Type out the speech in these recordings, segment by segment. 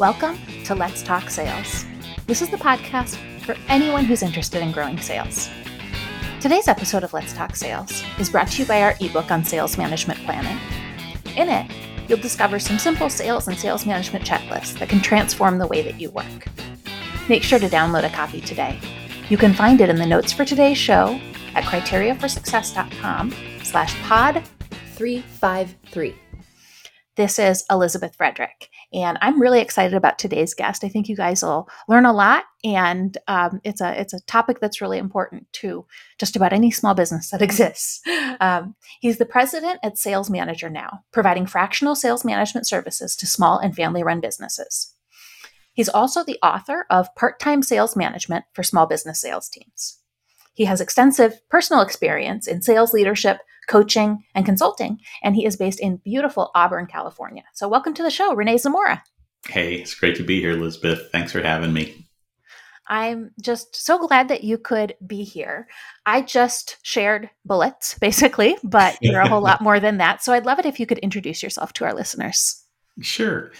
Welcome to Let's Talk Sales. This is the podcast for anyone who's interested in growing sales. Today's episode of Let's Talk Sales is brought to you by our ebook on sales management planning. In it, you'll discover some simple sales and sales management checklists that can transform the way that you work. Make sure to download a copy today. You can find it in the notes for today's show at criteriaforsuccess.com slash pod 353. This is Elizabeth Frederick, and I'm really excited about today's guest. I think you guys will learn a lot, and um, it's a it's a topic that's really important to just about any small business that exists. Um, he's the president at Sales Manager Now, providing fractional sales management services to small and family-run businesses. He's also the author of Part-Time Sales Management for Small Business Sales Teams. He has extensive personal experience in sales leadership, coaching, and consulting, and he is based in beautiful Auburn, California. So, welcome to the show, Renee Zamora. Hey, it's great to be here, Elizabeth. Thanks for having me. I'm just so glad that you could be here. I just shared bullets, basically, but you're a whole lot more than that. So I'd love it if you could introduce yourself to our listeners. Sure.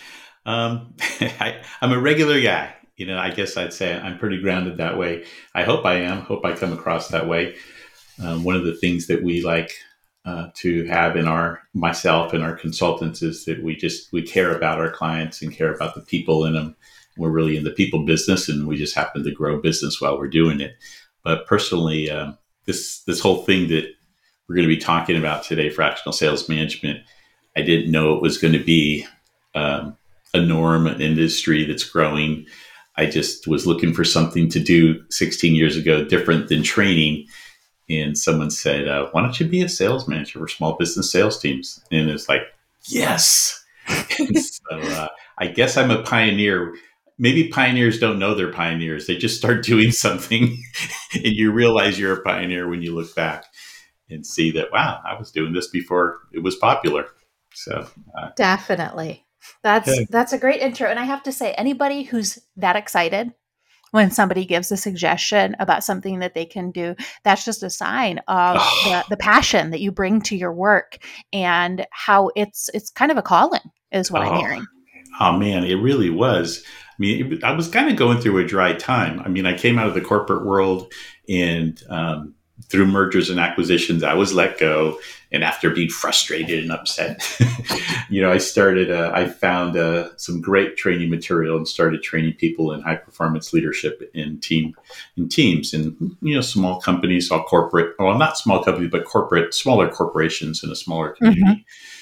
Um, I, am a regular guy. You know, I guess I'd say I'm pretty grounded that way. I hope I am. Hope I come across that way. Um, one of the things that we like uh, to have in our myself and our consultants is that we just we care about our clients and care about the people in them. We're really in the people business, and we just happen to grow business while we're doing it. But personally, um, this this whole thing that we're going to be talking about today, fractional sales management, I didn't know it was going to be um, a norm, an industry that's growing. I just was looking for something to do 16 years ago, different than training and someone said, uh, "Why don't you be a sales manager for small business sales teams?" And it's like, "Yes." so uh, I guess I'm a pioneer. Maybe pioneers don't know they're pioneers; they just start doing something, and you realize you're a pioneer when you look back and see that, wow, I was doing this before it was popular. So uh, definitely. That's that's a great intro and I have to say anybody who's that excited when somebody gives a suggestion about something that they can do that's just a sign of the, the, passion that you bring to your work and how it's it's kind of a calling is what oh, i'm hearing. oh man it really was. I mean it, i was kind of going through a dry time. I mean i came out of the corporate world and um, through mergers and acquisitions, I was let go. And after being frustrated and upset, you know, I started, uh, I found uh, some great training material and started training people in high performance leadership in team, in teams, and you know, small companies, all corporate, well, not small companies, but corporate, smaller corporations in a smaller community. Mm-hmm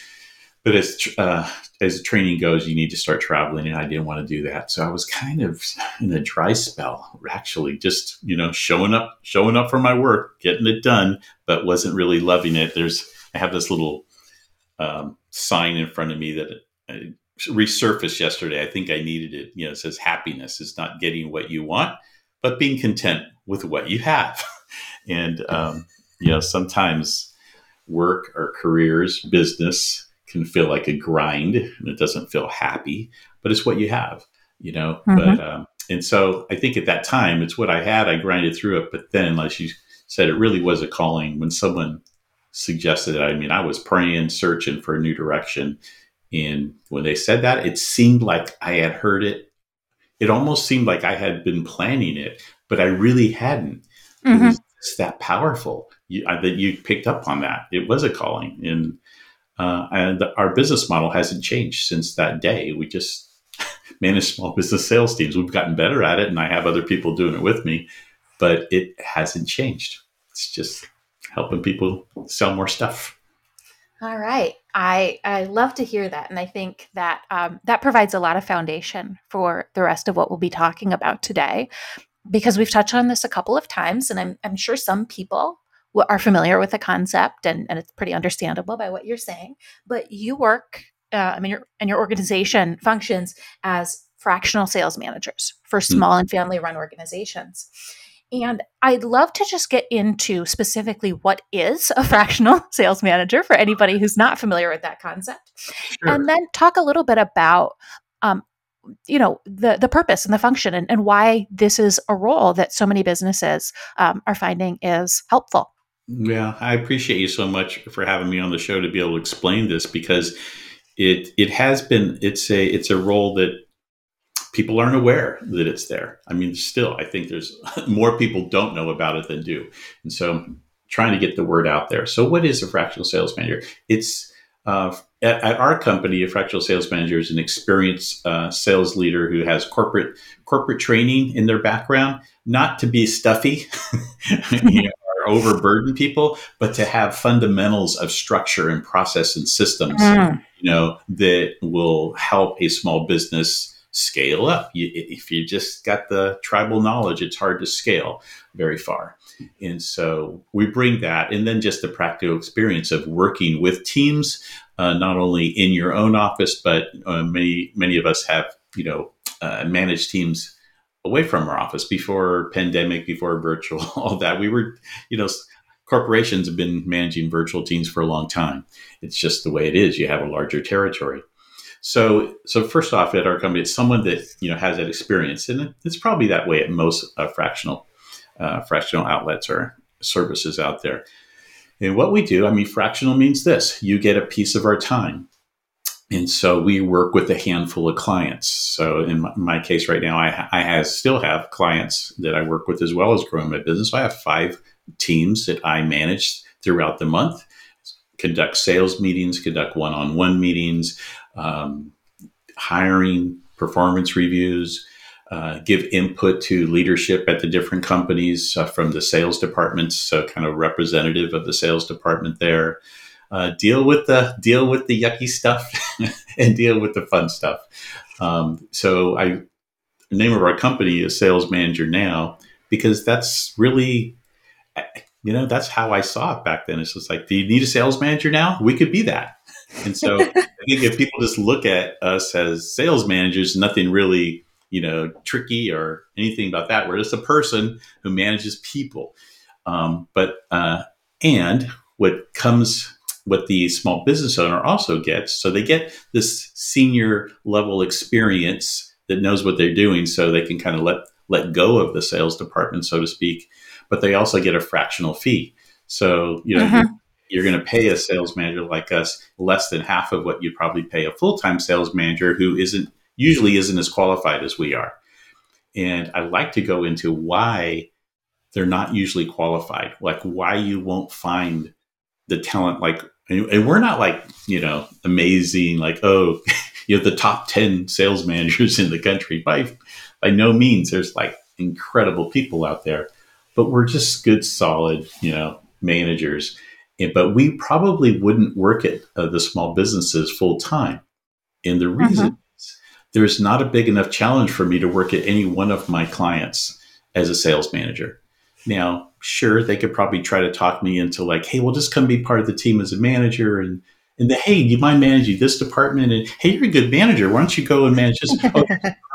but as uh, as training goes, you need to start traveling, and I didn't want to do that. So I was kind of in a dry spell, actually, just you know, showing up, showing up for my work, getting it done, but wasn't really loving it. There's I have this little um, sign in front of me that resurfaced yesterday. I think I needed it. You know, it says happiness is not getting what you want, but being content with what you have. and um, you know, sometimes work or careers, business can feel like a grind and it doesn't feel happy, but it's what you have, you know. Mm-hmm. But um, and so I think at that time it's what I had. I grinded through it, but then, like you said, it really was a calling when someone suggested it. I mean, I was praying, searching for a new direction, and when they said that, it seemed like I had heard it. It almost seemed like I had been planning it, but I really hadn't. Mm-hmm. It was that powerful you, I, that you picked up on that. It was a calling, and uh, and our business model hasn't changed since that day. We just manage small business sales teams. We've gotten better at it, and I have other people doing it with me, but it hasn't changed. It's just helping people sell more stuff. All right, I I love to hear that, and I think that um, that provides a lot of foundation for the rest of what we'll be talking about today, because we've touched on this a couple of times, and I'm I'm sure some people are familiar with the concept and, and it's pretty understandable by what you're saying but you work uh, i mean your and your organization functions as fractional sales managers for hmm. small mm. and family run organizations and I'd love to just get into specifically what is a fractional sales manager for anybody who's not familiar with that concept. Sure. And then talk a little bit about um, you know the the purpose and the function and, and why this is a role that so many businesses um, are finding is helpful yeah, I appreciate you so much for having me on the show to be able to explain this because it it has been it's a it's a role that people aren't aware that it's there. I mean, still, I think there's more people don't know about it than do, and so trying to get the word out there. So, what is a fractional sales manager? It's uh, at, at, our company, a fractional sales manager is an experienced uh, sales leader who has corporate corporate training in their background, not to be stuffy you know, overburden people, but to have fundamentals of structure and process and systems, mm. you know, that will help a small business scale up. You, if you just got the tribal knowledge, it's hard to scale very far. And so we bring that, and then just the practical experience of working with teams, uh, not only in your own office, but uh, many many of us have you know uh, managed teams away from our office before pandemic, before virtual, all that. We were, you know, corporations have been managing virtual teams for a long time. It's just the way it is. You have a larger territory. So, so first off, at our company, it's someone that you know has that experience, and it's probably that way at most uh, fractional uh, fractional outlets or services out there. And what we do, I mean, fractional means this: you get a piece of our time, and so we work with a handful of clients. So in my, my case right now, I, I still have clients that I work with as well as growing my business. So I have five teams that I manage throughout the month, conduct sales meetings, conduct one-on-one meetings, um, hiring, performance reviews, uh, give input to leadership at the different companies uh, from the sales departments, so kind of representative of the sales department there. Uh, deal with the deal with the yucky stuff and deal with the fun stuff. Um, so I the name of our company is Sales Manager Now because that's really you know that's how I saw it back then. It's just like, do you need a sales manager now? We could be that. And so I think if people just look at us as sales managers, nothing really you know, tricky or anything about that. We're just a person who manages people. Um, but uh, and what comes, what the small business owner also gets, so they get this senior level experience that knows what they're doing, so they can kind of let let go of the sales department, so to speak. But they also get a fractional fee. So you know. Uh-huh. You're, you're going to pay a sales manager like us less than half of what you'd probably pay a full time sales manager who isn't usually isn't as qualified as we are. And I like to go into why they're not usually qualified, like why you won't find the talent. Like, and we're not like, you know, amazing, like, oh, you have the top 10 sales managers in the country. By, by no means, there's like incredible people out there, but we're just good, solid, you know, managers. But we probably wouldn't work at uh, the small businesses full time. And the reason uh-huh there's not a big enough challenge for me to work at any one of my clients as a sales manager. Now, sure, they could probably try to talk me into like, hey, well, just come be part of the team as a manager and and the hey, do you mind managing this department? And hey, you're a good manager. Why don't you go and manage this oh,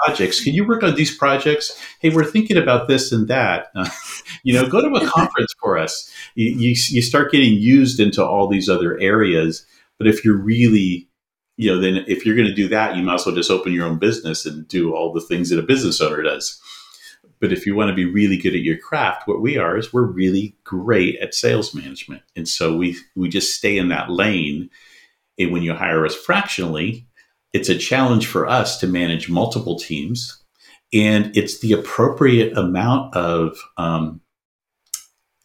projects? Can you work on these projects? Hey, we're thinking about this and that. Uh, you know, go to a conference for us. You, you, you start getting used into all these other areas. But if you're really you know, then if you're going to do that, you might as well just open your own business and do all the things that a business owner does. But if you want to be really good at your craft, what we are is we're really great at sales management. And so we we just stay in that lane. And when you hire us fractionally, it's a challenge for us to manage multiple teams. And it's the appropriate amount of um,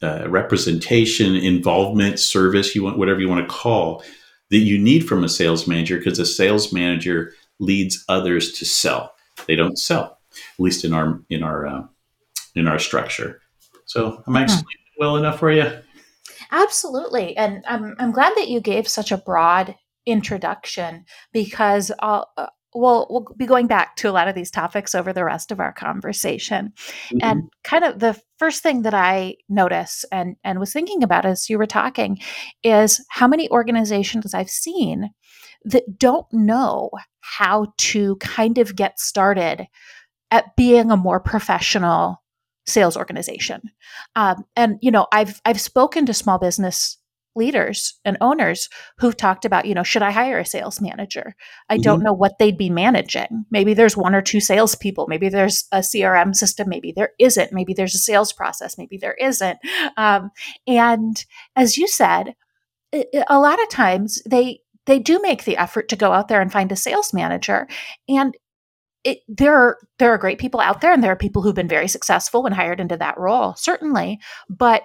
uh, representation, involvement, service, you want whatever you want to call that you need from a sales manager because a sales manager leads others to sell. They don't sell, at least in our in our uh, in our structure. So, am I explaining hmm. well enough for you? Absolutely, and I'm I'm glad that you gave such a broad introduction because I'll, uh, we'll we'll be going back to a lot of these topics over the rest of our conversation mm-hmm. and kind of the first thing that i notice and and was thinking about as you were talking is how many organizations i've seen that don't know how to kind of get started at being a more professional sales organization um, and you know i've i've spoken to small business leaders and owners who've talked about, you know, should I hire a sales manager? I mm-hmm. don't know what they'd be managing. Maybe there's one or two salespeople. Maybe there's a CRM system. Maybe there isn't. Maybe there's a sales process. Maybe there isn't. Um, and as you said, it, a lot of times they they do make the effort to go out there and find a sales manager, and it, there are there are great people out there, and there are people who've been very successful when hired into that role, certainly. But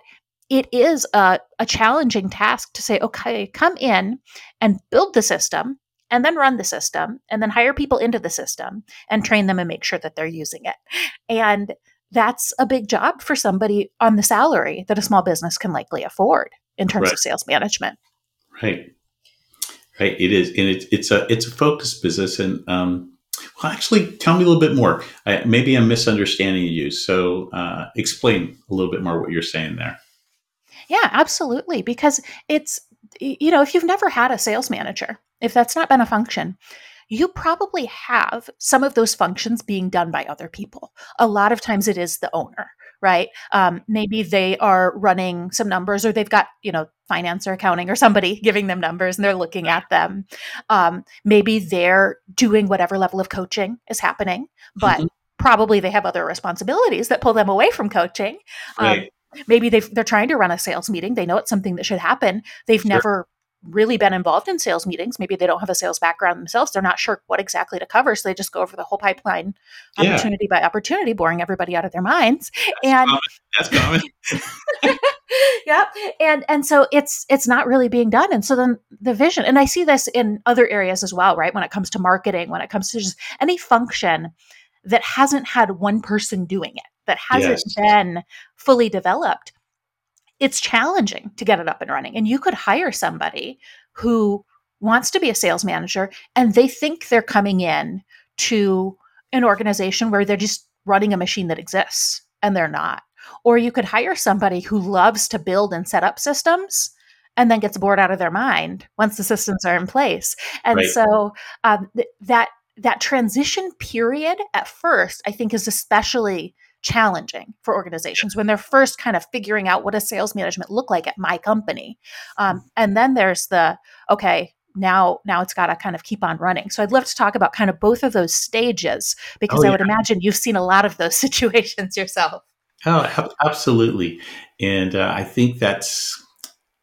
it is a, a challenging task to say, okay, come in and build the system, and then run the system, and then hire people into the system and train them and make sure that they're using it. And that's a big job for somebody on the salary that a small business can likely afford in terms Right. of sales management. Right. Right. It is, and it's it's a it's a focused business. And um, actually, tell me a little bit more. I, maybe I'm misunderstanding you. So, uh, explain a little bit more what you're saying there. Yeah, absolutely. Because it's, you know, if you've never had a sales manager, if that's not been a function, you probably have some of those functions being done by other people. A lot of times it is the owner, right? Um, maybe they are running some numbers or they've got, you know, finance or accounting or somebody giving them numbers and they're looking at them. Um, maybe they're doing whatever level of coaching is happening, but Mhm. probably they have other responsibilities that pull them away from coaching. Um, Right. maybe they they're trying to run a sales meeting they know it's something that should happen they've Sure. never really been involved in sales meetings maybe they don't have a sales background themselves they're not sure what exactly to cover so they just go over the whole pipeline Yeah. opportunity by opportunity boring everybody out of their minds and common. That's common. yeah and and so it's it's not really being done. And so then the vision and i see this in other areas as well right? When it comes to marketing when it comes to just any function that hasn't had one person doing it that hasn't Yes. been fully developed it's challenging to get it up and running. And you could hire somebody who wants to be a sales manager and they think they're coming in to an organization where they're just running a machine that exists and they're not or you could hire somebody who loves to build and set up systems and then gets bored out of their mind once the systems are in place. And Right. so um, th- that that transition period at first, I think, is especially challenging for organizations when they're first kind of figuring out what does sales management look like at my company. Um, and then there's the okay, now now it's got to kind of keep on running. So I'd love to talk about kind of both of those stages because Oh, I would yeah. imagine you've seen a lot of those situations yourself. Oh, absolutely. And uh, I think that's,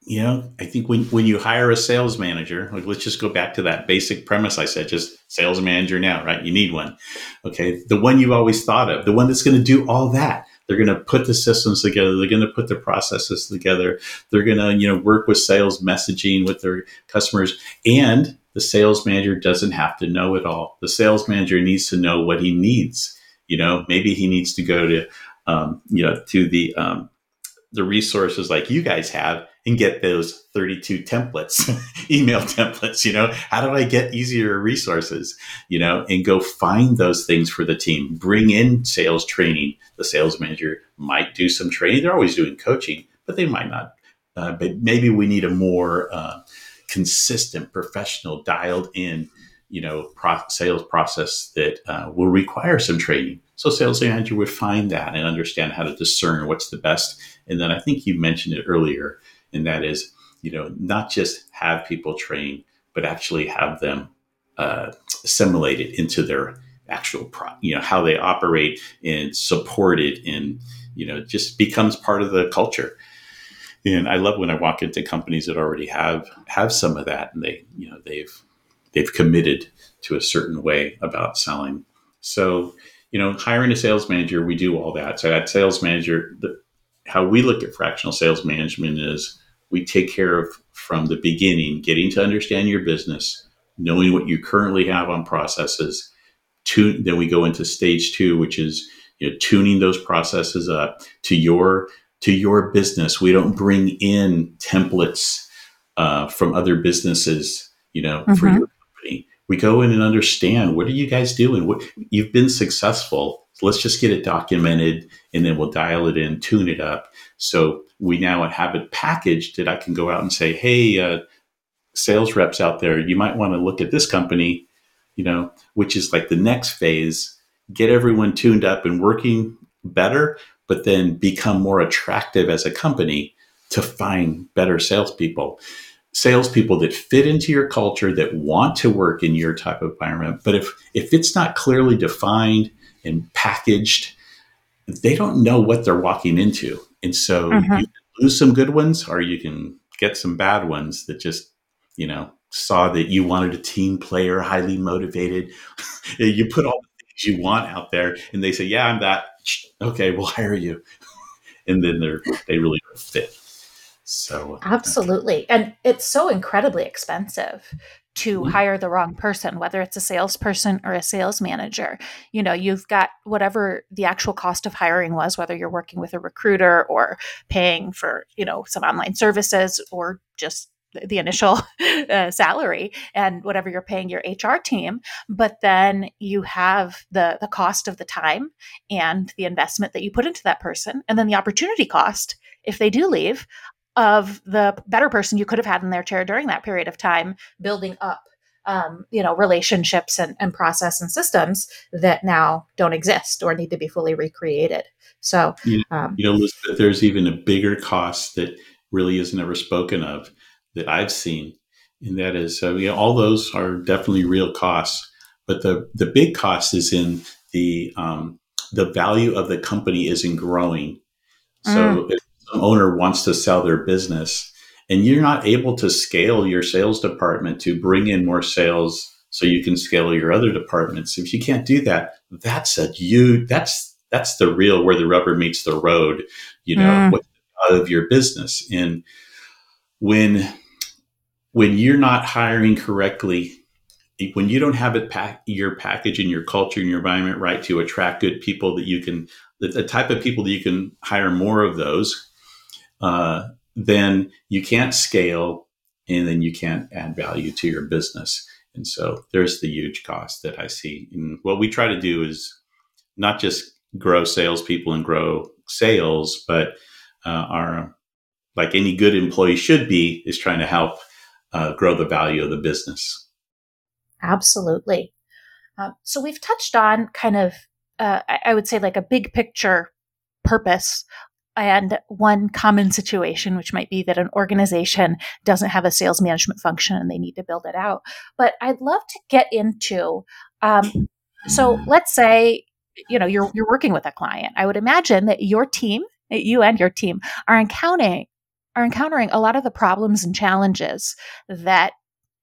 you know, I think when, when you hire a sales manager, like let's just go back to that basic premise I said, just sales manager now, right? You need one. Okay. The one you've always thought of, the one that's going to do all that. They're going to put the systems together. They're going to put the processes together. They're going to, you know, work with sales messaging with their customers. And the sales manager doesn't have to know it all. The sales manager needs to know what he needs. You know, maybe he needs to go to um, you know, to the um, the resources like you guys have and get those 32 templates, email templates. You know, how do I get easier resources? You know, and go find those things for the team. Bring in sales training. The sales manager might do some training. They're always doing coaching, but they might not. Uh, but maybe we need a more uh, consistent, professional, dialed in, you know, pro- sales process that uh, will require some training. So sales manager would find that and understand how to discern what's the best. And then I think you mentioned it earlier, and that is, you know, not just have people train, but actually have them uh, assimilate it into their actual, pro- you know, how they operate and support it, and you know, just becomes part of the culture. And I love when I walk into companies that already have have some of that, and they, you know, they've they've committed to a certain way about selling. So, you know, hiring a sales manager, we do all that. So that sales manager, the, how we look at fractional sales management is we take care of from the beginning, getting to understand your business, knowing what you currently have on processes. Tune, then we go into stage two, which is you know, tuning those processes up to your to your business. We don't bring in templates uh, from other businesses, you know, for Mhm. your. We go in and understand what are you guys doing? What you've been successful. So let's just get it documented, and then we'll dial it in, tune it up. So we now have it packaged that I can go out and say, hey, uh, sales reps out there, you might want to look at this company, you know, which is like the next phase. Get everyone tuned up and working better, but then become more attractive as a company to find better salespeople salespeople that fit into your culture that want to work in your type of environment. But if if it's not clearly defined and packaged, they don't know what they're walking into. And so Mhm. you can lose some good ones or you can get some bad ones that just, you know, saw that you wanted a team player, highly motivated. you put all the things you want out there, and they say, "Yeah, I'm that." Okay, we'll hire you, and then they're they really don't fit. So absolutely, and it's so incredibly expensive to mm-hmm. hire the wrong person, whether it's a salesperson or a sales manager. You know, you've got whatever the actual cost of hiring was, whether you're working with a recruiter or paying for, you know, some online services or just the initial uh, salary and whatever you're paying your HR team, but then you have the the cost of the time and the investment that you put into that person, and then the opportunity cost if they do leave of the better person you could have had in their chair during that period of time, building up, um, you know, relationships and, and process and systems that now don't exist or need to be fully recreated. So, you, um, you know, Elizabeth, there's even a bigger cost that really is never spoken of that I've seen, and that is, uh, you know, all those are definitely real costs, but the the big cost is in the um, the value of the company isn't growing. So mm. Some owner wants to sell their business and you're not able to scale your sales department to bring in more sales so you can scale your other departments if you can't do that that's a you that's that's the real where the rubber meets the road you know mm. of your business and when when you're not hiring correctly when you don't have it pack your package and your culture and your environment right to attract good people that you can the, the type of people that you can hire more of those uh, then you can't scale and then you can't add value to your business. And so there's the huge cost that I see. And what we try to do is not just grow salespeople and grow sales, but uh, our like any good employee should be is trying to help uh, grow the value of the business. Absolutely. Uh, so we've touched on kind of, uh, I would say, like a big picture purpose and one common situation, which might be that an organization doesn't have a sales management function and they need to build it out. But I'd love to get into. Um, so let's say you know you're you're working with a client. I would imagine that your team, you and your team, are encountering are encountering a lot of the problems and challenges that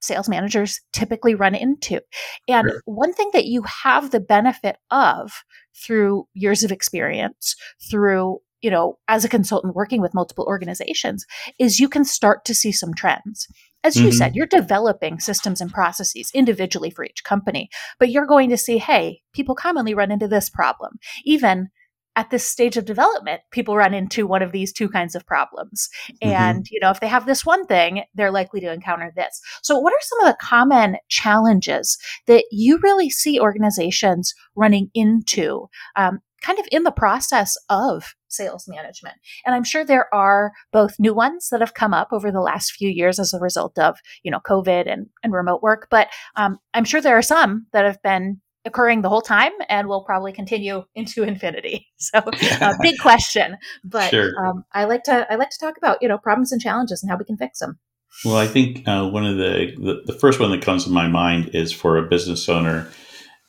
sales managers typically run into. And sure. one thing that you have the benefit of through years of experience, through you know, as a consultant working with multiple organizations, is you can start to see some trends. As you mm-hmm. said, you're developing systems and processes individually for each company, but you're going to see, hey, people commonly run into this problem. Even at this stage of development, people run into one of these two kinds of problems. Mm-hmm. And, you know, if they have this one thing, they're likely to encounter this. So, what are some of the common challenges that you really see organizations running into um, kind of in the process of sales management. And I'm sure there are both new ones that have come up over the last few years as a result of, you know, COVID and, and remote work. But um, I'm sure there are some that have been occurring the whole time and will probably continue into infinity. So uh, big question, but sure. um, I like to I like to talk about you know problems and challenges and how we can fix them. Well, I think uh, one of the, the the first one that comes to my mind is for a business owner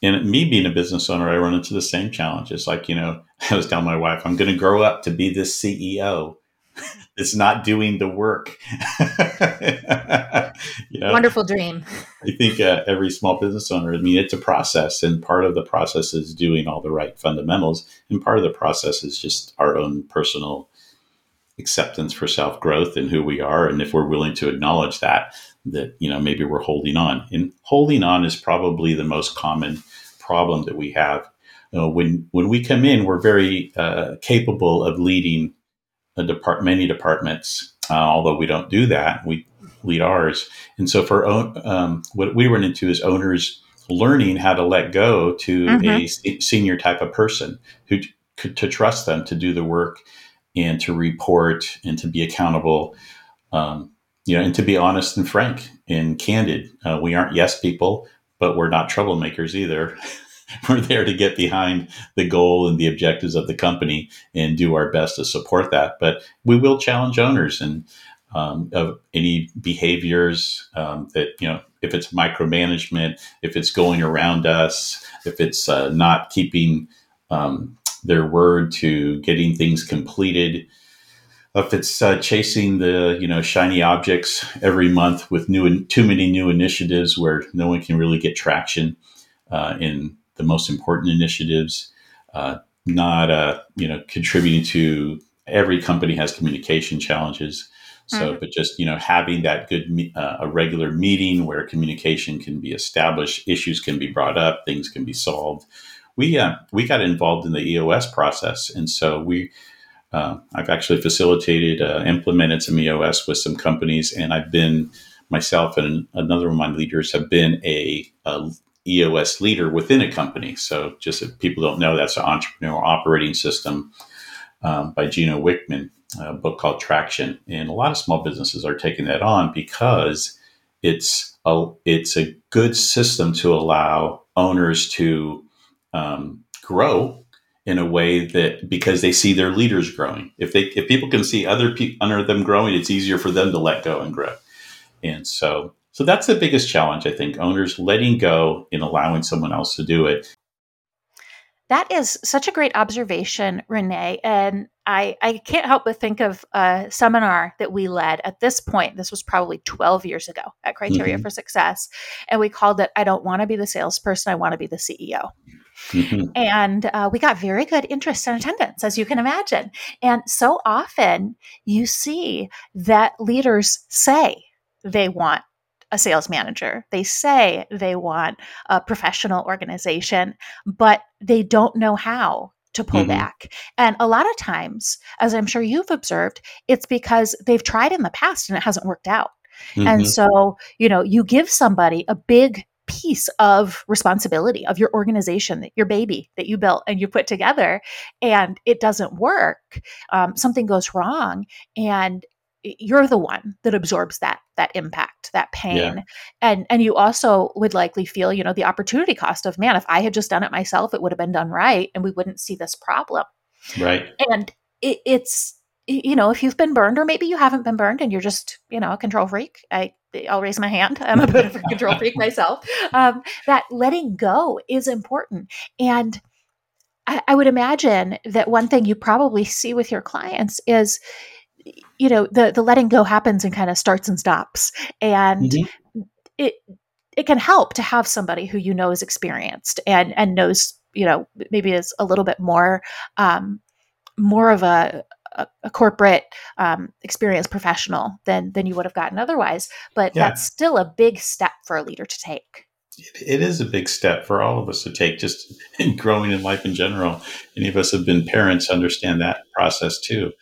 and me being a business owner, I run into the same challenges. Like, you know, I was telling my wife, I'm going to grow up to be this CEO. it's not doing the work. you know, Wonderful dream. I think uh, every small business owner, I mean, it's a process, and part of the process is doing all the right fundamentals, and part of the process is just our own personal acceptance for self growth and who we are, and if we're willing to acknowledge that, that you know maybe we're holding on, and holding on is probably the most common problem that we have. You know, when when we come in, we're very uh, capable of leading a depart many departments. Uh, although we don't do that, we lead ours. And so for um, what we run into is owners learning how to let go to mm-hmm. a senior type of person who to trust them to do the work and to report and to be accountable. Um, you know, and to be honest and frank and candid. Uh, we aren't yes people but we're not troublemakers either. we're there to get behind the goal and the objectives of the company and do our best to support that. But we will challenge owners and um, of any behaviors um, that you know if it's micromanagement, if it's going around us, if it's uh, not keeping um, their word to getting things completed if it's uh, chasing the you know shiny objects every month with new too many new initiatives where no one can really get traction uh, in the most important initiatives, uh, not uh, you know contributing to every company has communication challenges. So, mm-hmm. but just you know, having that good uh, a regular meeting where communication can be established, issues can be brought up, things can be solved. We uh, we got involved in the EOS process, and so we uh, I've actually facilitated, uh, implemented some EOS with some companies, and I've been myself and another of my leaders have been a, a EOS leader within a company. So, just if people don't know, that's an entrepreneurial operating system um, by Gino Wickman, a book called Traction, and a lot of small businesses are taking that on because it's a it's a good system to allow owners to um, grow in a way that because they see their leaders growing. If they if people can see other people under them growing, it's easier for them to let go and grow. And so so that's the biggest challenge I think owners letting go and allowing someone else to do it. That is such a great observation, Renee. And I, I can't help but think of a seminar that we led at this point. This was probably 12 years ago at Criteria mm-hmm. for Success. And we called it I Don't Want to Be the Salesperson, I Want to Be the CEO. Mm-hmm. And uh, we got very good interest and attendance, as you can imagine. And so often you see that leaders say they want a sales manager. They say they want a professional organization, but they don't know how to pull mm-hmm. back. And a lot of times, as I'm sure you've observed, it's because they've tried in the past and it hasn't worked out. Mm-hmm. And so, you know, you give somebody a big piece of responsibility of your organization, your baby that you built and you put together, and it doesn't work. Um, something goes wrong, and you're the one that absorbs that that impact that pain. Yeah. and and you also would likely feel you know the opportunity cost of man if i had just done it myself it would have been done right and we wouldn't see this problem. Right. And it, it's you know if you've been burned or maybe you haven't been burned and you're just you know a control freak i i'll raise my hand. I'm a bit of a control freak myself. Um, that letting go is important. And I, I would imagine that one thing you probably see with your clients is you know the the letting go happens and kind of starts and stops. And mm-hmm. it it can help to have somebody who you know is experienced and and knows you know maybe is a little bit more um, more of a a, a corporate um, experienced professional than than you would have gotten otherwise. But yeah. that's still a big step for a leader to take. It is a big step for all of us to take just in growing in life in general. Any of us have been parents understand that process too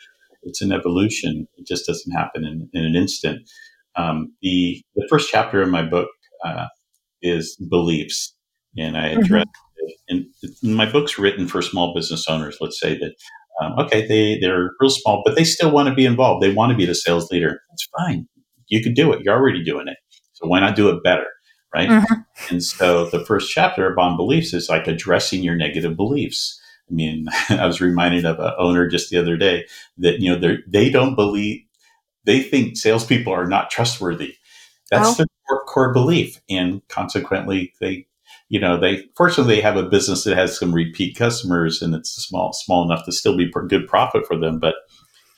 it's an evolution. It just doesn't happen in, in an instant. Um, the the first chapter in my book uh, is beliefs, and I address. Mm-hmm. And my book's written for small business owners. Let's say that um, okay, they they're real small, but they still want to be involved. They want to be the sales leader. That's fine. You can do it. You're already doing it. So why not do it better? Right. Mm-hmm. And so the first chapter of on beliefs is like addressing your negative beliefs. I mean, I was reminded of an owner just the other day that you know they they don't believe they think salespeople are not trustworthy. That's their core, core belief, and consequently, they you know they fortunately they have a business that has some repeat customers, and it's small small enough to still be good profit for them. But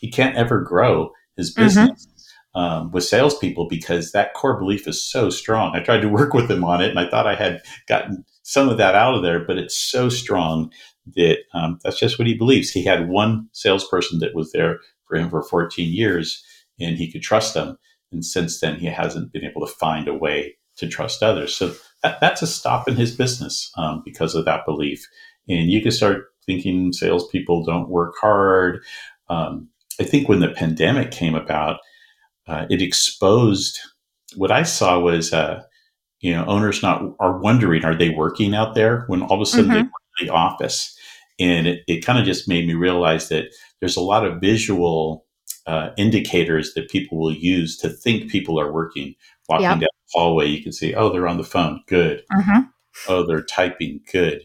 he can't ever grow his mm-hmm. business. Mm-hmm. Um, with salespeople because that core belief is so strong. I tried to work with him on it, and I thought I had gotten some of that out of there, but it's so strong that um, that's just what he believes. He had one salesperson that was there for him for 14 years and he could trust them. And since then, he hasn't been able to find a way to trust others. So that, that's a stop in his business um, because of that belief. And you can start thinking salespeople don't work hard. Um, I think when the pandemic came about, uh, it exposed what I saw was, uh, you know, owners not are wondering, are they working out there when all of a sudden mm-hmm. they are in the office and it, it kind of just made me realize that there's a lot of visual uh, indicators that people will use to think people are working. Walking yep. down the hallway, you can see, oh, they're on the phone. Good. Mm-hmm. Oh, they're typing. Good.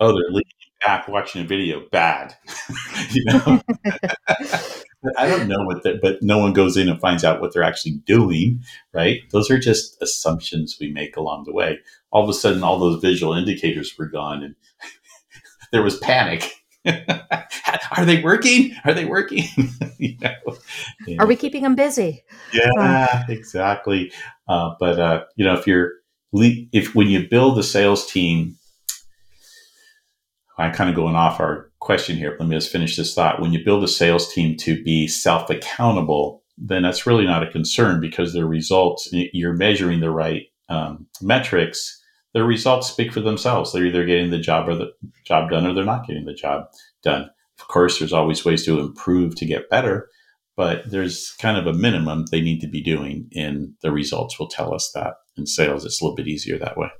Oh, they're leaning back watching a video. Bad. you know. I don't know what that, but no one goes in and finds out what they're actually doing, right? Those are just assumptions we make along the way. All of a sudden, all those visual indicators were gone, and there was panic. Are they working? Are they working? you know? yeah. Are we keeping them busy? Yeah, um, exactly. Uh, but uh, you know, if you're if when you build a sales team, I'm kind of going off our question here. Let me just finish this thought. When you build a sales team to be self accountable, then that's really not a concern because their results, you're measuring the right um, metrics. Their results speak for themselves. They're either getting the job or the job done, or they're not getting the job done. Of course, there's always ways to improve to get better, but there's kind of a minimum they need to be doing, and the results will tell us that. In sales, it's a little bit easier that way.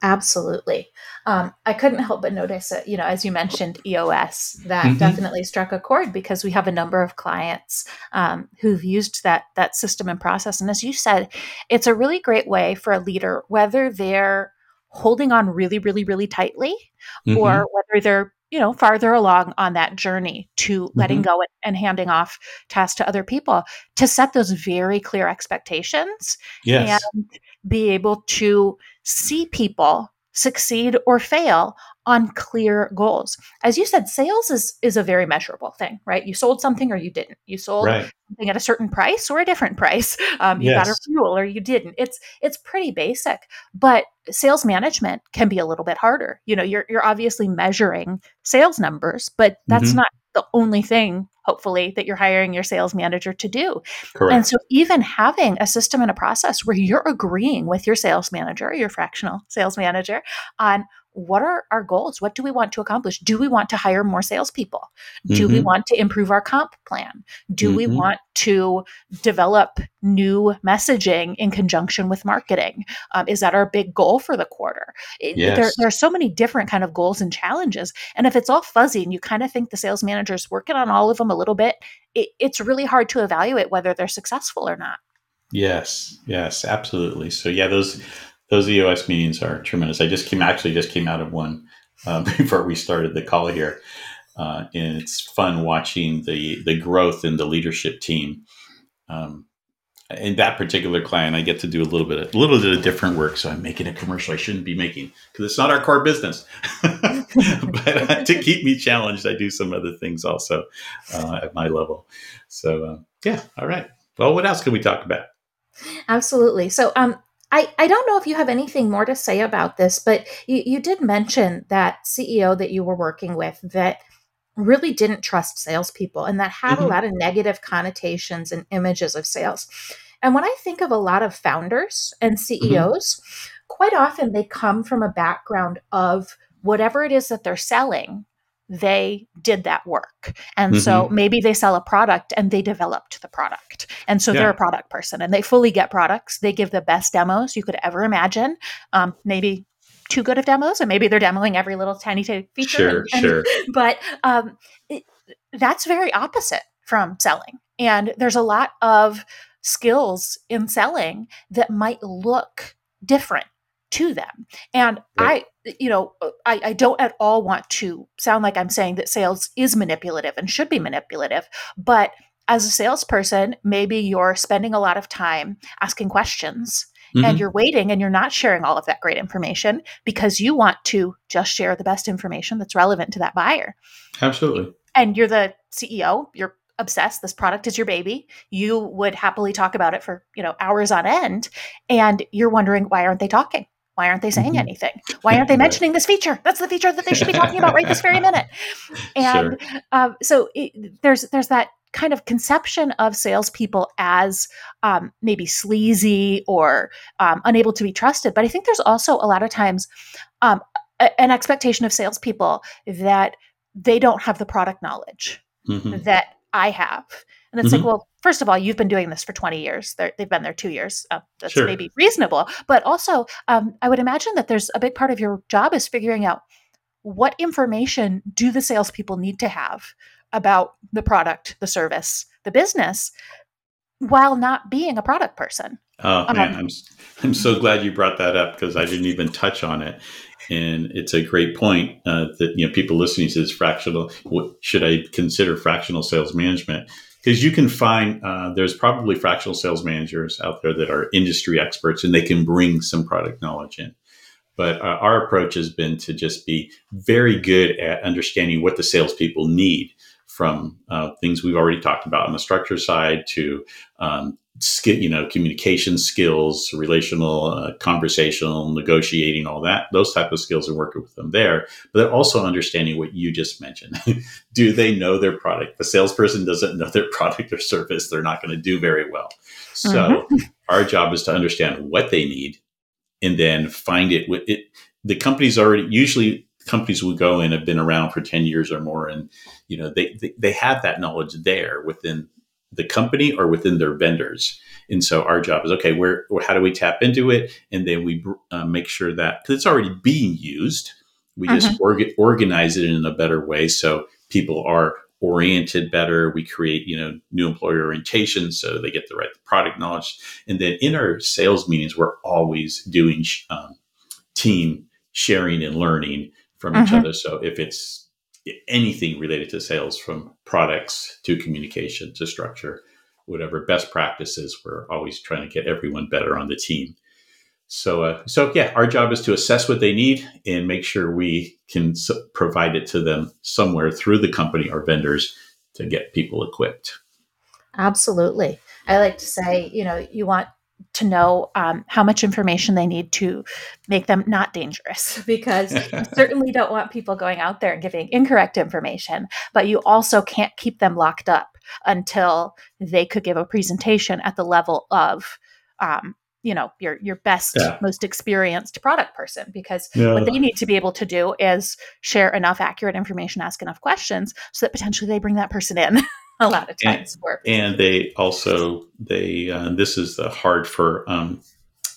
Absolutely. Um, I couldn't help but notice that, you know, as you mentioned, EOS, that mm-hmm. definitely struck a chord because we have a number of clients um, who've used that that system and process. And as you said, it's a really great way for a leader, whether they're holding on really, really, really tightly, mm-hmm. or whether they're you know farther along on that journey to letting mm-hmm. go and handing off tasks to other people to set those very clear expectations yes. and be able to see people succeed or fail on clear goals. As you said, sales is is a very measurable thing, right? You sold something or you didn't. You sold right. something at a certain price or a different price. Um, you yes. got a fuel or you didn't. It's it's pretty basic, but sales management can be a little bit harder. You know, you're you're obviously measuring sales numbers, but that's mm-hmm. not the only thing hopefully that you're hiring your sales manager to do. Correct. And so even having a system and a process where you're agreeing with your sales manager, your fractional sales manager on what are our goals? What do we want to accomplish? Do we want to hire more salespeople? Do mm-hmm. we want to improve our comp plan? Do mm-hmm. we want to develop new messaging in conjunction with marketing? Um, is that our big goal for the quarter? Yes. There, there, are so many different kind of goals and challenges. And if it's all fuzzy and you kind of think the sales manager is working on all of them a little bit, it, it's really hard to evaluate whether they're successful or not. Yes, yes, absolutely. So yeah, those those EOS meetings are tremendous. I just came actually just came out of one uh, before we started the call here, uh, and it's fun watching the the growth in the leadership team. Um, in that particular client, I get to do a little bit of, a little bit of different work. So I'm making a commercial I shouldn't be making because it's not our core business. but uh, to keep me challenged, I do some other things also uh, at my level. So uh, yeah, all right. Well, what else can we talk about? Absolutely. So um, I, I don't know if you have anything more to say about this, but you, you did mention that CEO that you were working with that really didn't trust salespeople and that had mm-hmm. a lot of negative connotations and images of sales. And when I think of a lot of founders and CEOs, mm-hmm. quite often they come from a background of whatever it is that they're selling they did that work. And mm-hmm. so maybe they sell a product and they developed the product. And so yeah. they're a product person and they fully get products. They give the best demos you could ever imagine. Um, maybe too good of demos, and maybe they're demoing every little tiny feature. Sure, and, sure. But um, it, that's very opposite from selling. And there's a lot of skills in selling that might look different to them. And right. I, you know, uh, I, I don't at all want to sound like I'm saying that sales is manipulative and should be manipulative, but as a salesperson, maybe you're spending a lot of time asking questions mm-hmm. and you're waiting and you're not sharing all of that great information because you want to just share the best information that's relevant to that buyer. Absolutely. And you're the CEO, you're obsessed this product is your baby you would happily talk about it for you know hours on end and you're wondering why aren't they talking why aren't they saying mm-hmm. anything? Why aren't they mentioning this feature? That's the feature that they should be talking about right this very minute. And sure. um, so it, there's there's that kind of conception of salespeople as um, maybe sleazy or um, unable to be trusted. But I think there's also a lot of times um, a, an expectation of salespeople that they don't have the product knowledge mm-hmm. that I have. And it's mm-hmm. like, well, first of all, you've been doing this for 20 years. they have been there two years. Uh, that's sure. maybe reasonable. But also, um, I would imagine that there's a big part of your job is figuring out what information do the salespeople need to have about the product, the service, the business, while not being a product person. Oh um, man, I'm I'm so glad you brought that up because I didn't even touch on it, and it's a great point uh, that you know people listening to this fractional. What, should I consider fractional sales management? Because you can find uh, there's probably fractional sales managers out there that are industry experts and they can bring some product knowledge in. But uh, our approach has been to just be very good at understanding what the salespeople need from uh, things we've already talked about on the structure side to um, skill, you know, communication skills, relational, uh, conversational, negotiating, all that, those type of skills and working with them there. But they're also understanding what you just mentioned. do they know their product? The salesperson doesn't know their product or service. They're not going to do very well. So mm-hmm. our job is to understand what they need and then find it with it. The company's already usually companies will go in have been around for 10 years or more and you know they, they, they have that knowledge there within the company or within their vendors. And so our job is okay, where how do we tap into it? And then we uh, make sure that because it's already being used, we mm-hmm. just orga- organize it in a better way so people are oriented better. We create you know new employee orientation so they get the right product knowledge. And then in our sales meetings, we're always doing um, team sharing and learning from mm-hmm. each other. So if it's anything related to sales from products to communication to structure whatever best practices we're always trying to get everyone better on the team so uh, so yeah our job is to assess what they need and make sure we can provide it to them somewhere through the company or vendors to get people equipped absolutely i like to say you know you want to know um, how much information they need to make them not dangerous because you certainly don't want people going out there and giving incorrect information but you also can't keep them locked up until they could give a presentation at the level of um, you know your your best yeah. most experienced product person because yeah. what they need to be able to do is share enough accurate information ask enough questions so that potentially they bring that person in a lot of times. And, and they also they uh, this is the hard for um,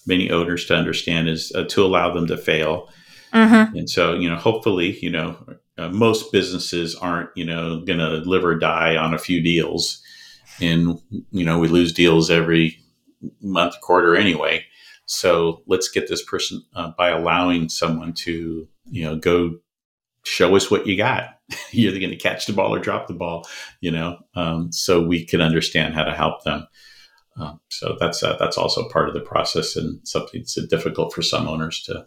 many owners to understand is uh, to allow them to fail. Mm-hmm. And so you know, hopefully, you know, uh, most businesses aren't you know going to live or die on a few deals, and you know we lose deals every month quarter anyway. So let's get this person uh, by allowing someone to you know go show us what you got. You're either going to catch the ball or drop the ball, you know, um, so we can understand how to help them. Um, so that's uh, that's also part of the process and something that's difficult for some owners to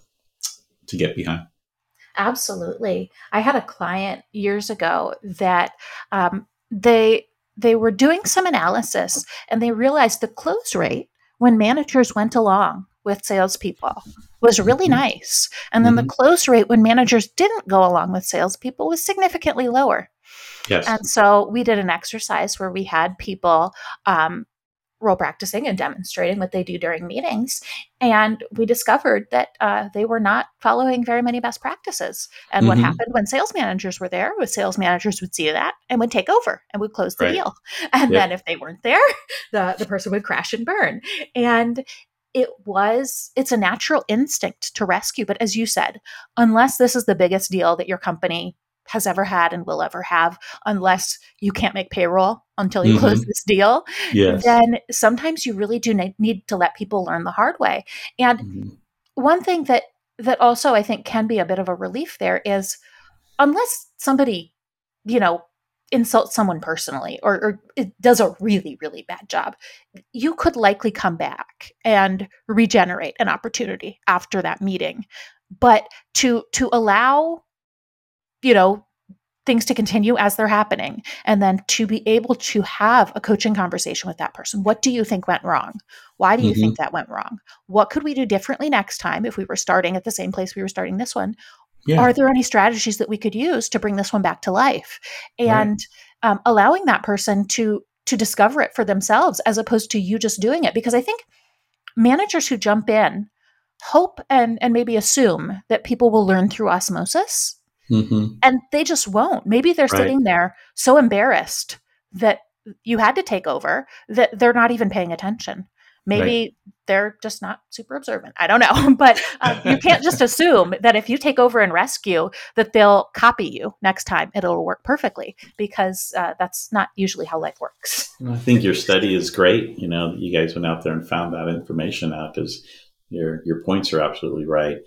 to get behind. Absolutely, I had a client years ago that um, they they were doing some analysis and they realized the close rate when managers went along with salespeople was really mm-hmm. nice. And then mm-hmm. the close rate when managers didn't go along with salespeople was significantly lower. Yes. And so we did an exercise where we had people um, role practicing and demonstrating what they do during meetings. And we discovered that uh, they were not following very many best practices. And mm-hmm. what happened when sales managers were there was sales managers would see that and would take over and would close the right. deal. And yep. then if they weren't there, the, the person would crash and burn. And it was it's a natural instinct to rescue but as you said unless this is the biggest deal that your company has ever had and will ever have unless you can't make payroll until you mm-hmm. close this deal yes. then sometimes you really do need to let people learn the hard way and mm-hmm. one thing that that also i think can be a bit of a relief there is unless somebody you know insult someone personally or, or it does a really really bad job you could likely come back and regenerate an opportunity after that meeting. But to to allow you know things to continue as they're happening and then to be able to have a coaching conversation with that person what do you think went wrong? Why do you mm-hmm. think that went wrong? What could we do differently next time if we were starting at the same place we were starting this one yeah. are there any strategies that we could use to bring this one back to life and right. um, allowing that person to to discover it for themselves as opposed to you just doing it because i think managers who jump in hope and and maybe assume that people will learn through osmosis mm-hmm. and they just won't maybe they're right. sitting there so embarrassed that you had to take over that they're not even paying attention maybe right. they're just not super observant. I don't know but uh, you can't just assume that if you take over and rescue that they'll copy you next time. It'll work perfectly because uh, that's not usually how life works. I think your study is great you know you guys went out there and found that information out because your your points are absolutely right.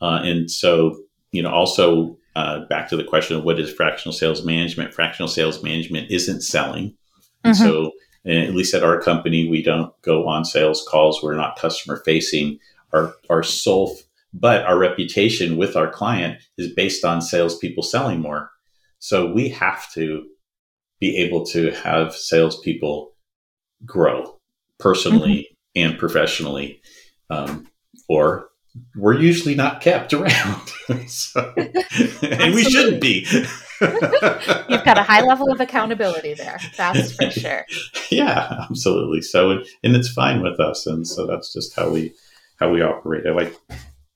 Uh, and so you know also uh, back to the question of what is fractional sales management? Fractional sales management isn't selling. Mm-hmm. so and at least at our company, we don't go on sales calls. We're not customer facing. Our, our sole, but our reputation with our client is based on salespeople selling more. So we have to be able to have salespeople grow personally mm-hmm. and professionally, um, or we're usually not kept around. so, and we shouldn't be. You've got a high level of accountability there. That's for sure. Yeah, absolutely. So, and it's fine with us, and so that's just how we how we operate. I like.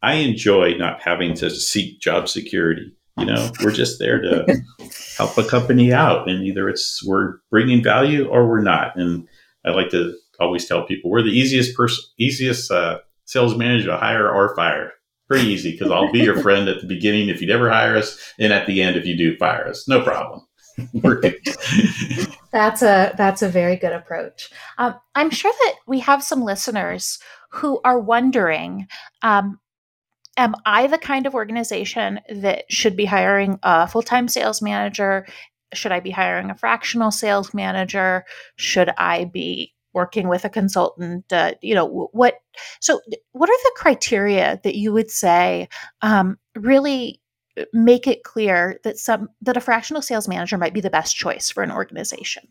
I enjoy not having to seek job security. You know, we're just there to help a company out, and either it's we're bringing value or we're not. And I like to always tell people we're the easiest person, easiest uh, sales manager to hire or fire. Pretty easy because I'll be your friend at the beginning if you never hire us, and at the end if you do fire us. No problem. that's a that's a very good approach. Um, I'm sure that we have some listeners who are wondering. Um, am I the kind of organization that should be hiring a full time sales manager? Should I be hiring a fractional sales manager? Should I be working with a consultant uh, you know what so what are the criteria that you would say um, really uh, make it clear that some that a fractional sales manager might be the best choice for an organization?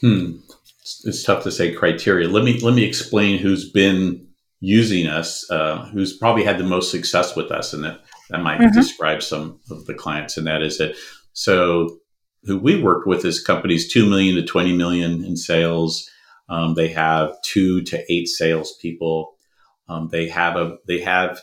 Hmm. It's, it's tough to say criteria. Let me let me explain who's been using us uh, who's probably had the most success with us and that that might mm-hmm. describe some of the clients and that is that so who we worked with is companies 2 million to 20 million in sales. Um, they have two to eight salespeople. Um, they have a, they have,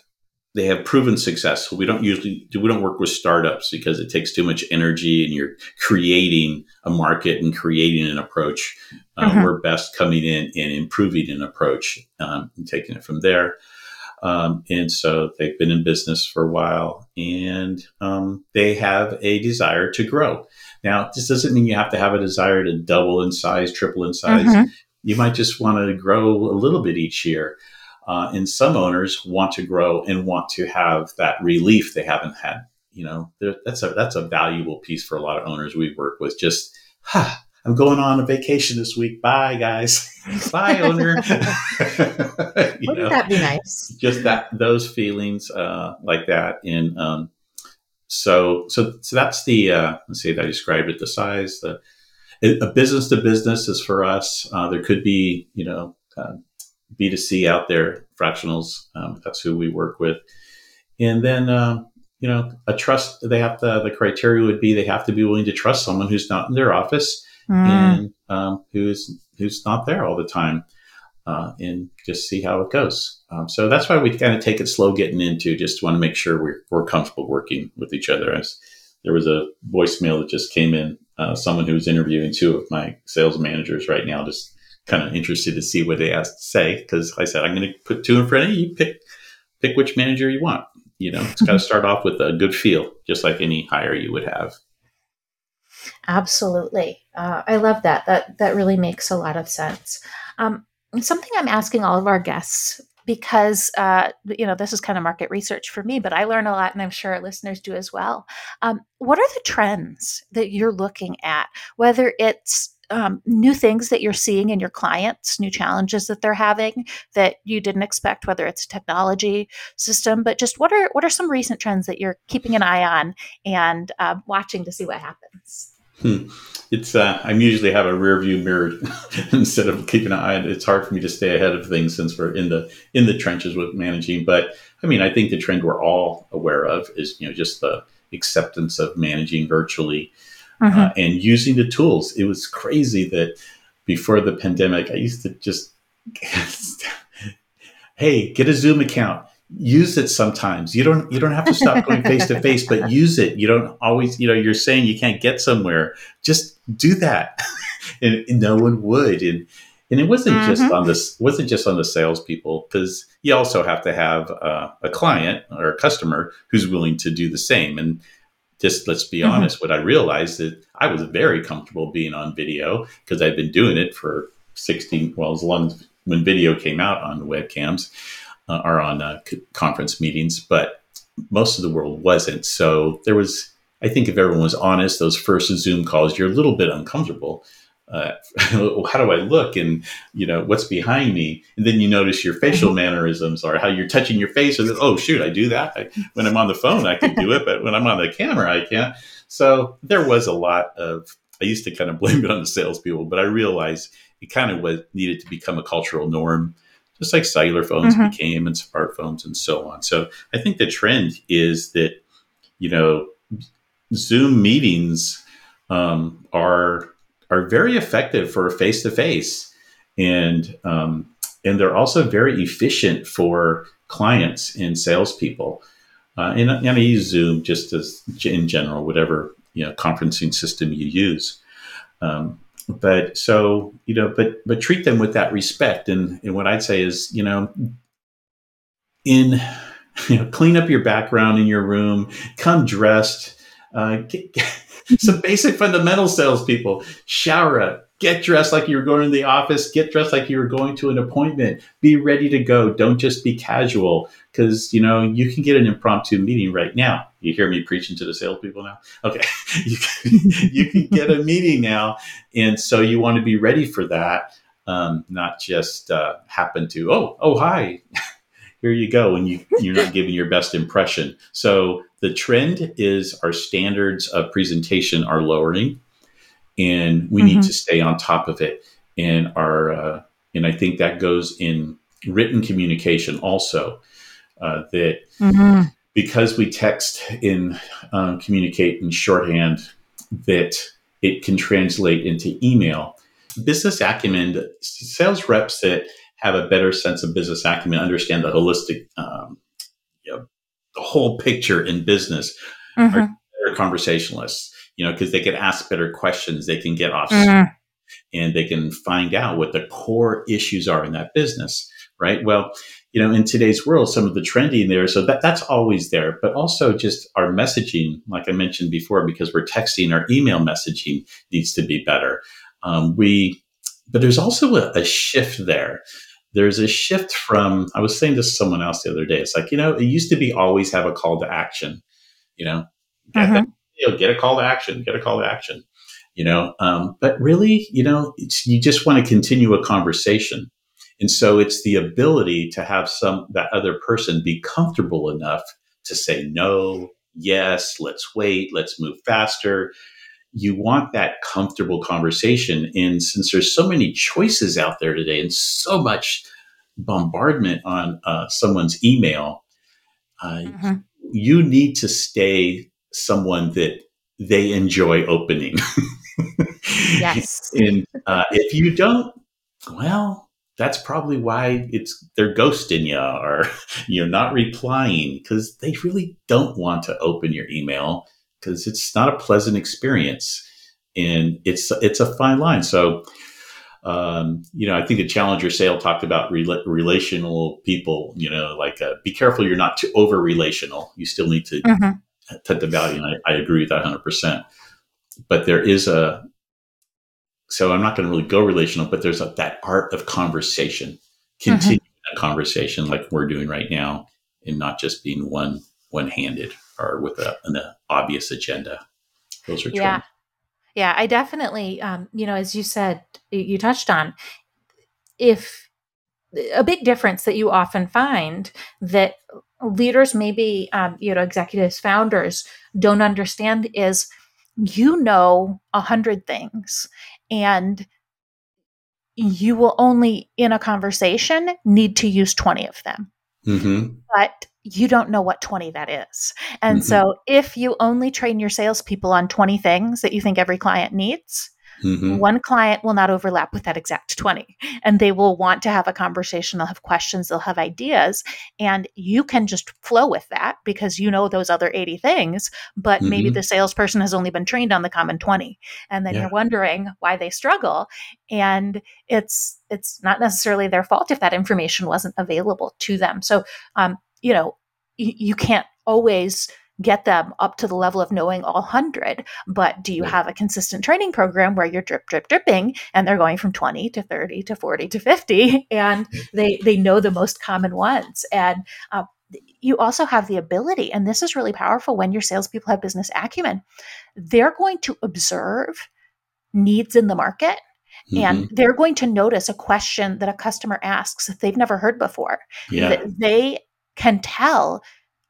they have proven success. We don't usually do, we don't work with startups because it takes too much energy and you're creating a market and creating an approach. Um, mm-hmm. We're best coming in and improving an approach um, and taking it from there. Um, and so they've been in business for a while and um, they have a desire to grow. Now, this doesn't mean you have to have a desire to double in size, triple in size. Mm-hmm. You might just want to grow a little bit each year. Uh, and some owners want to grow and want to have that relief they haven't had. You know, that's a that's a valuable piece for a lot of owners we work with. Just, huh, I'm going on a vacation this week. Bye, guys. Bye, owner. Wouldn't know, that be nice? Just that those feelings uh, like that, and um, so so so that's the uh, let's see if I described it. The size, the a business to business is for us. Uh, there could be you know uh, B two C out there, fractionals. Um, that's who we work with, and then uh, you know a trust. They have to. The criteria would be they have to be willing to trust someone who's not in their office mm. and um, who's who's not there all the time uh, and just see how it goes. Um, so that's why we kind of take it slow getting into. Just want to make sure we're, we're comfortable working with each other. As there was a voicemail that just came in. Uh, someone who was interviewing two of my sales managers right now, just kind of interested to see what they have to say. Because I said I'm going to put two in front of you. You pick pick which manager you want. You know, it's got to start off with a good feel, just like any hire you would have. Absolutely, uh, I love that. That that really makes a lot of sense. Um, something I'm asking all of our guests because uh, you know this is kind of market research for me, but I learn a lot, and I'm sure our listeners do as well. Um, what are the trends that you're looking at? Whether it's um, new things that you're seeing in your clients, new challenges that they're having that you didn't expect, whether it's a technology system, but just what are what are some recent trends that you're keeping an eye on and uh, watching to see what happens? Hmm. It's uh, I usually have a rear view mirror instead of keeping an eye. It's hard for me to stay ahead of things since we're in the in the trenches with managing. But I mean, I think the trend we're all aware of is you know just the acceptance of managing virtually uh, mm-hmm. uh, and using the tools. It was crazy that before the pandemic, I used to just hey, get a Zoom account use it sometimes. You don't you don't have to stop going face to face but use it. You don't always you know you're saying you can't get somewhere. Just do that. And, and, no one would. And and it wasn't mm-hmm. just on this wasn't just on the salespeople because you also have to have uh, a client or a customer who's willing to do the same. And just let's be mm-hmm. honest what i realized that i was very comfortable being on video because i'd been doing it for 16 well as long as when video came out on the webcams uh, or on uh, c- conference meetings, but most of the world wasn't. So there was, I think, if everyone was honest, those first Zoom calls, you're a little bit uncomfortable. Uh, how do I look? And you know what's behind me? And then you notice your facial mannerisms or how you're touching your face or oh shoot I do that. I, when I'm on the phone I can do it but when I'm on the camera I can't. So there was a lot of I used to kind of blame it on the salespeople, but I realized it kind of was needed to become a cultural norm, just like cellular phones mm-hmm. became and smartphones and so on. So I think the trend is that you know Zoom meetings um, are are very effective for face to face, and um, and they're also very efficient for clients and salespeople. Uh, and, and I use Zoom just as in general, whatever you know conferencing system you use. Um, but so you know, but but treat them with that respect. And and what I'd say is, you know, in you know, clean up your background in your room, come dressed. Uh, get, get some basic fundamental salespeople. Shower up, get dressed like you were going to the office, get dressed like you were going to an appointment, be ready to go. Don't just be casual because, you know, you can get an impromptu meeting right now. You hear me preaching to the salespeople now? Okay. you, can, you can get a meeting now. And so you want to be ready for that, um, not just uh, happen to, oh, oh, hi. Here you go, and you, you're not giving your best impression. So the trend is our standards of presentation are lowering and we mm-hmm. need to stay on top of it. And our uh, and I think that goes in written communication also. Uh, that mm-hmm. Because we text in um, communicate in shorthand, that it can translate into email. Business acumen, sales reps that have a better sense of business acumen understand the holistic, um, you know, the whole picture in business mm-hmm. are better conversationalists you know, because they can ask better questions, they can get off mm. and they can find out what the core issues are in that business, right? Well, you know, in today's world, some of the trending there, so that that's always there, but also just our messaging, like I mentioned before, because we're texting, our email messaging needs to be better. Um, we, but there's also a, a shift there. There's a shift from i was saying to someone else the other day. It's like you know it used to be always have a call to action you know? Mm-hmm. you know, get a call to action, get a call to action, you know. Um, but really, you know, you just want to continue a conversation, and so it's the ability to have some that other person be comfortable enough to say no, yes, let's wait, let's move faster. You want that comfortable conversation, and since there's so many choices out there today, and so much bombardment on uh, someone's email, uh, mm-hmm. you need to stay someone that they enjoy opening. yes. and uh, if you don't, well, that's probably why it's they're ghosting you or you know not replying because they really don't want to open your email because it's not a pleasant experience and it's it's a fine line. So. Um, you know, I think the Challenger sale talked about re- relational people. You know, like uh, be careful you're not too over relational. You still need to mm-hmm to the value. And I, I agree with that 100%. But there is a, so I'm not going to really go relational, but there's a, that art of conversation, continuing mm-hmm. a conversation like we're doing right now, and not just being one one handed or with a, an obvious agenda. Those are true. yeah. Trends. Yeah, I definitely, um, you know, as you said, you touched on, if a big difference that you often find that leaders, maybe um, you know executives, founders don't understand is you know a hundred things, and you will only in a conversation need to use 20 of them. Mm-hmm. But you don't know what 20 that is. And mm-hmm. so if you only train your salespeople on 20 things that you think every client needs, Mm-hmm. One client will not overlap with that exact 20, and they will want to have a conversation. They'll have questions, they'll have ideas, and you can just flow with that because you know those other 80 things, but mm-hmm. maybe the salesperson has only been trained on the common 20. And then yeah. you're wondering why they struggle. And it's it's not necessarily their fault if that information wasn't available to them. So um, you know, you can't always get them up to the level of knowing all 100 but do you have a consistent training program where you're drip drip dripping and they're going from 20 to 30 to 40 to 50 and they they know the most common ones and uh, you also have the ability and this is really powerful when your salespeople have business acumen they're going to observe needs in the market and mm-hmm. they're going to notice a question that a customer asks that they've never heard before. Yeah. That they can tell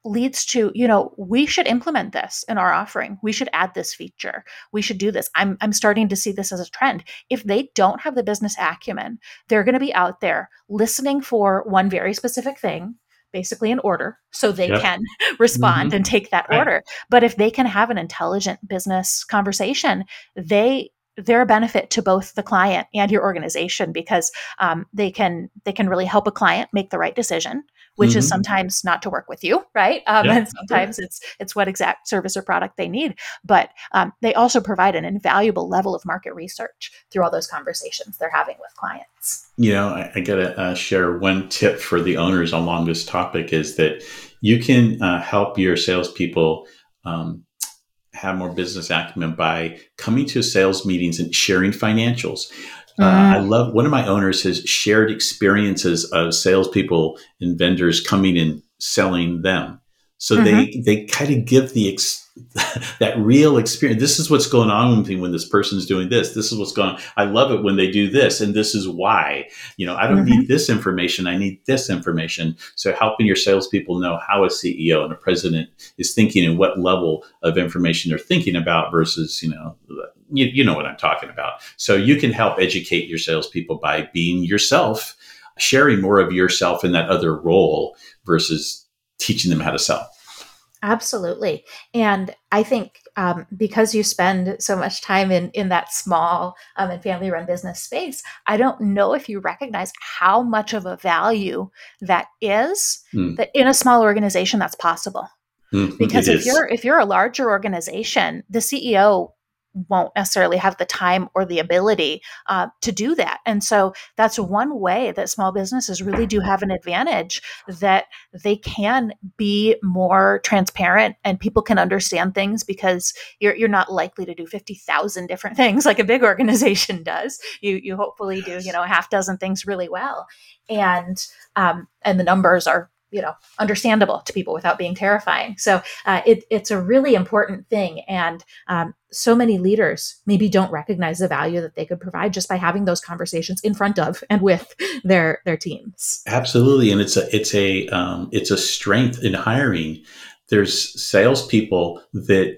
leads to you know we should implement this in our offering we should add this feature we should do this i'm i'm starting to see this as a trend if they don't have the business acumen they're going to be out there listening for one very specific thing basically an order so they yep. can respond mm-hmm. and take that right. order but if they can have an intelligent business conversation they they're a benefit to both the client and your organization because um, they can they can really help a client make the right decision which mm-hmm. is sometimes not to work with you right? Um, yeah, and sometimes it's it's what exact service or product they need but um, they also provide an invaluable level of market research through all those conversations they're having with clients. You know i, I gotta uh, share one tip for the owners along this topic is that you can uh, help your salespeople um, have more business acumen by coming to sales meetings and sharing financials. Uh, I mm. love one of my owners has shared experiences of salespeople and vendors coming and selling them. So mm-hmm. they they kind of give the ex- that real experience. This is what's going on with me when this person's doing this. This is what's going on. I love it when they do this, and this is why. You know, I don't mm-hmm. need this information. I need this information. So helping your salespeople know how a CEO and a president is thinking and what level of information they're thinking about versus, you know, you, you know what I'm talking about. So you can help educate your salespeople by being yourself, sharing more of yourself in that other role versus teaching them how to sell. Absolutely. And I think um, because you spend so much time in, in that small um, and family run business space, I don't know if you recognize how much of a value that is mm. that in a small organization that's possible. Mm, because if is. you're if you're a larger organization, the CEO won't necessarily have the time or the ability uh, to do that. And so that's one way that small businesses really do have an advantage that they can be more transparent and people can understand things because you're, you're not likely to do 50,000 different things like a big organization does. You, you hopefully do, you know, a half dozen things really well. And, um, and the numbers are you know understandable to people without being terrifying. So uh, it, it's a really important thing. And um, so many leaders maybe don't recognize the value that they could provide just by having those conversations in front of and with their their teams. Absolutely. And it's a it's a um, it's a strength in hiring. There's salespeople that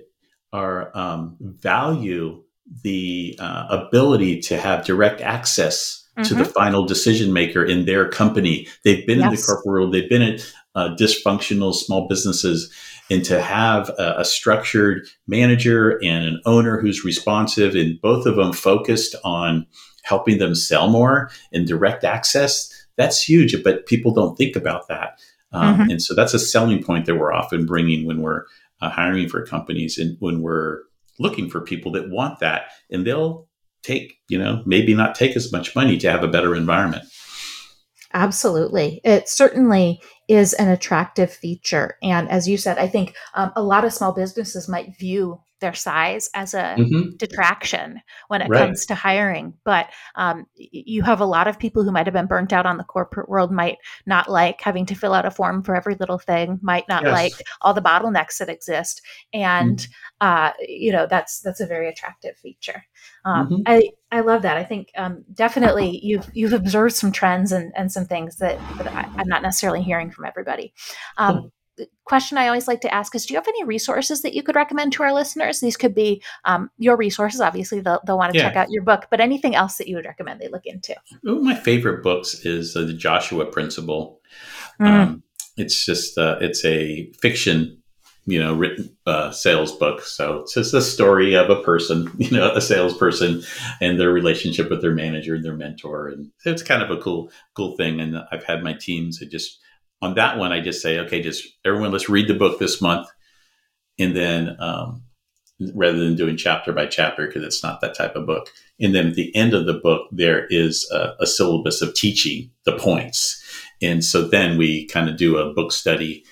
are um, value the uh, ability to have direct access mm-hmm. to the mm-hmm. final decision maker in their company. They've been yes. in the corporate world, they've been in uh, dysfunctional small businesses, and to have a, a, structured manager and an owner who's responsive and both of them focused on helping them sell more and direct access, that's huge. But people don't think about that. Um, mm-hmm. And so that's a selling point that we're often bringing when we're uh, hiring for companies and when we're looking for people that want that. And they'll take, you know, maybe not take as much money to have a better environment. Absolutely. It certainly is an attractive feature. And as you said, I think um, a lot of small businesses might view their size as a mm-hmm. detraction when it right. comes to hiring. But um, you have a lot of people who might have been burnt out on the corporate world, might not like having to fill out a form for every little thing, might not yes. like all the bottlenecks that exist, and mm-hmm. uh, you know that's that's a very attractive feature. Um, mm-hmm. I I love that. I think um, definitely you've you've observed some trends and, and some things that, that I, am not necessarily hearing from everybody. Um, question I always like to ask is Do you have any resources that you could recommend to our listeners? These could be um, your resources. Obviously, they'll, they'll want to yeah. check out your book, but anything else that you would recommend they look into? One of my favorite books is uh, The Joshua Principle. Mm. Um, it's just, uh, it's a fiction you know written uh, sales book so it's just a story of a person you know a salesperson and their relationship with their manager and their mentor and it's kind of a cool cool thing and i've had my teams that just on that one, I just say, okay, just everyone, let's read the book this month. And then um, rather than doing chapter by chapter, because it's not that type of book. And then at the end of the book, there is a, a syllabus of teaching the points. And so then we kind of do a book study.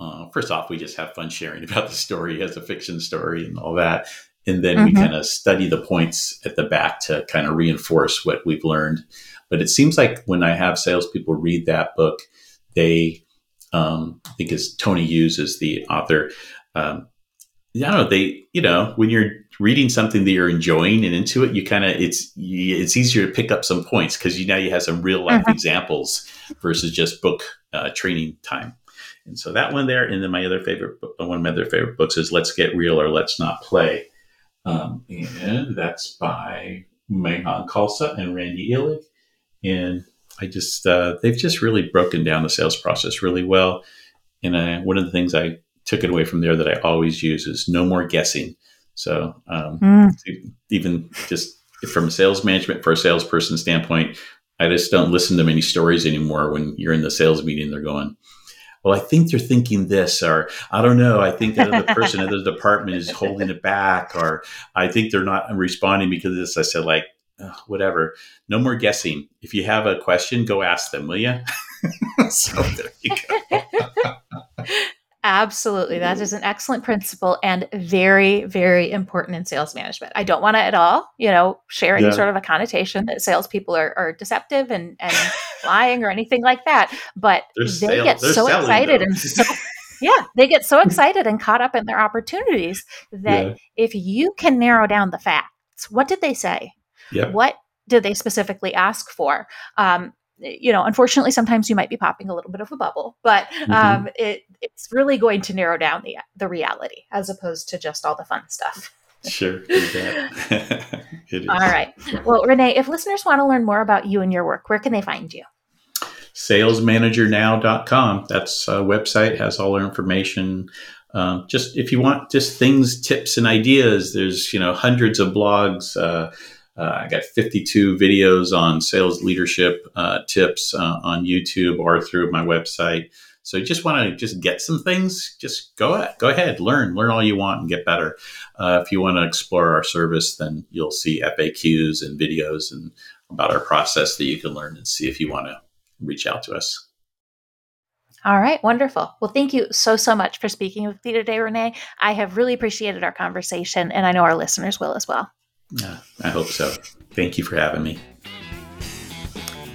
Uh, first off, we just have fun sharing about the story as a fiction story and all that. And then mm-hmm. we kind of study the points at the back to kind of reinforce what we've learned. But it seems like when I have salespeople read that book, they, um, because Tony Hughes is the author, um, I don't know. They, you know, when you're reading something that you're enjoying and into it, you kind of it's it's easier to pick up some points because you now you have some real life mm-hmm. examples versus just book uh, training time. And so that one there, and then my other favorite, one of my other favorite books is Let's Get Real or Let's Not Play. Um, and that's by Mahan Khalsa and Randy Illig. And I just, uh, they've just really broken down the sales process really well. And I, one of the things I took it away from there that I always use is no more guessing. So um, mm. even just from a sales management for a salesperson standpoint, I just don't listen to many stories anymore. When you're in the sales meeting, they're going, well, I think they're thinking this, or I don't know. I think that the person in the department is holding it back, or I think they're not responding because of this. I said, like, whatever. No more guessing. If you have a question, go ask them, will you? so there you go. Absolutely. That is an excellent principle and very, very important in sales management. I don't want to at all, you know, share any yeah. sort of a connotation that salespeople are, are deceptive and, and lying or anything like that. But they're they sale- get so excited and so yeah, they get so excited and caught up in their opportunities that yeah. if you can narrow down the facts, what did they say? Yeah. What did they specifically ask for? Um, you know, unfortunately, sometimes you might be popping a little bit of a bubble, but mm-hmm. um, it, it's really going to narrow down the the reality as opposed to just all the fun stuff. Sure. all right. Well, Renee, if listeners want to learn more about you and your work, where can they find you? Salesmanagernow.com. That's a website, has all our information. Um, just if you want just things, tips, and ideas, there's, you know, hundreds of blogs. Uh, uh, I got 52 videos on sales leadership uh, tips uh, on YouTube or through my website. So you just want to just get some things, just go ahead, go ahead, learn, learn all you want and get better. Uh, if you want to explore our service, then you'll see FAQs and videos and about our process that you can learn and see if you want to reach out to us. All right, wonderful. Well, thank you so, so much for speaking with me today, Renee. I have really appreciated our conversation, and I know our listeners will as well. Yeah, I hope so. Thank you for having me.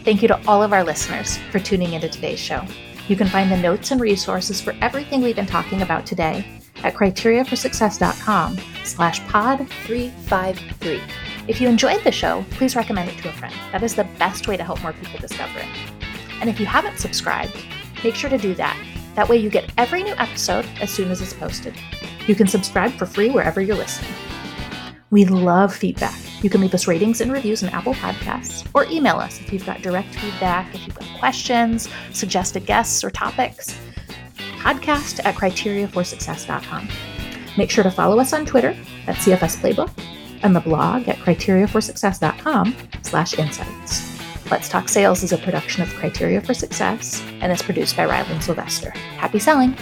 Thank you to all of our listeners for tuning into today's show. You can find the notes and resources for everything we've been talking about today at criteriaforsuccess.com slash pod 353. If you enjoyed the show, please recommend it to a friend. That is the best way to help more people discover it. And if you haven't subscribed, make sure to do that. That way you get every new episode as soon as it's posted. You can subscribe for free wherever you're listening. We love feedback. You can leave us ratings and reviews in Apple Podcasts or email us if you've got direct feedback, if you've got questions, suggested guests, or topics. Podcast at criteriaforsuccess.com. Make sure to follow us on Twitter at CFS Playbook and the blog at criteriaforsuccess.com slash insights. Let's Talk Sales is a production of Criteria for Success and is produced by Riley Sylvester. Happy selling!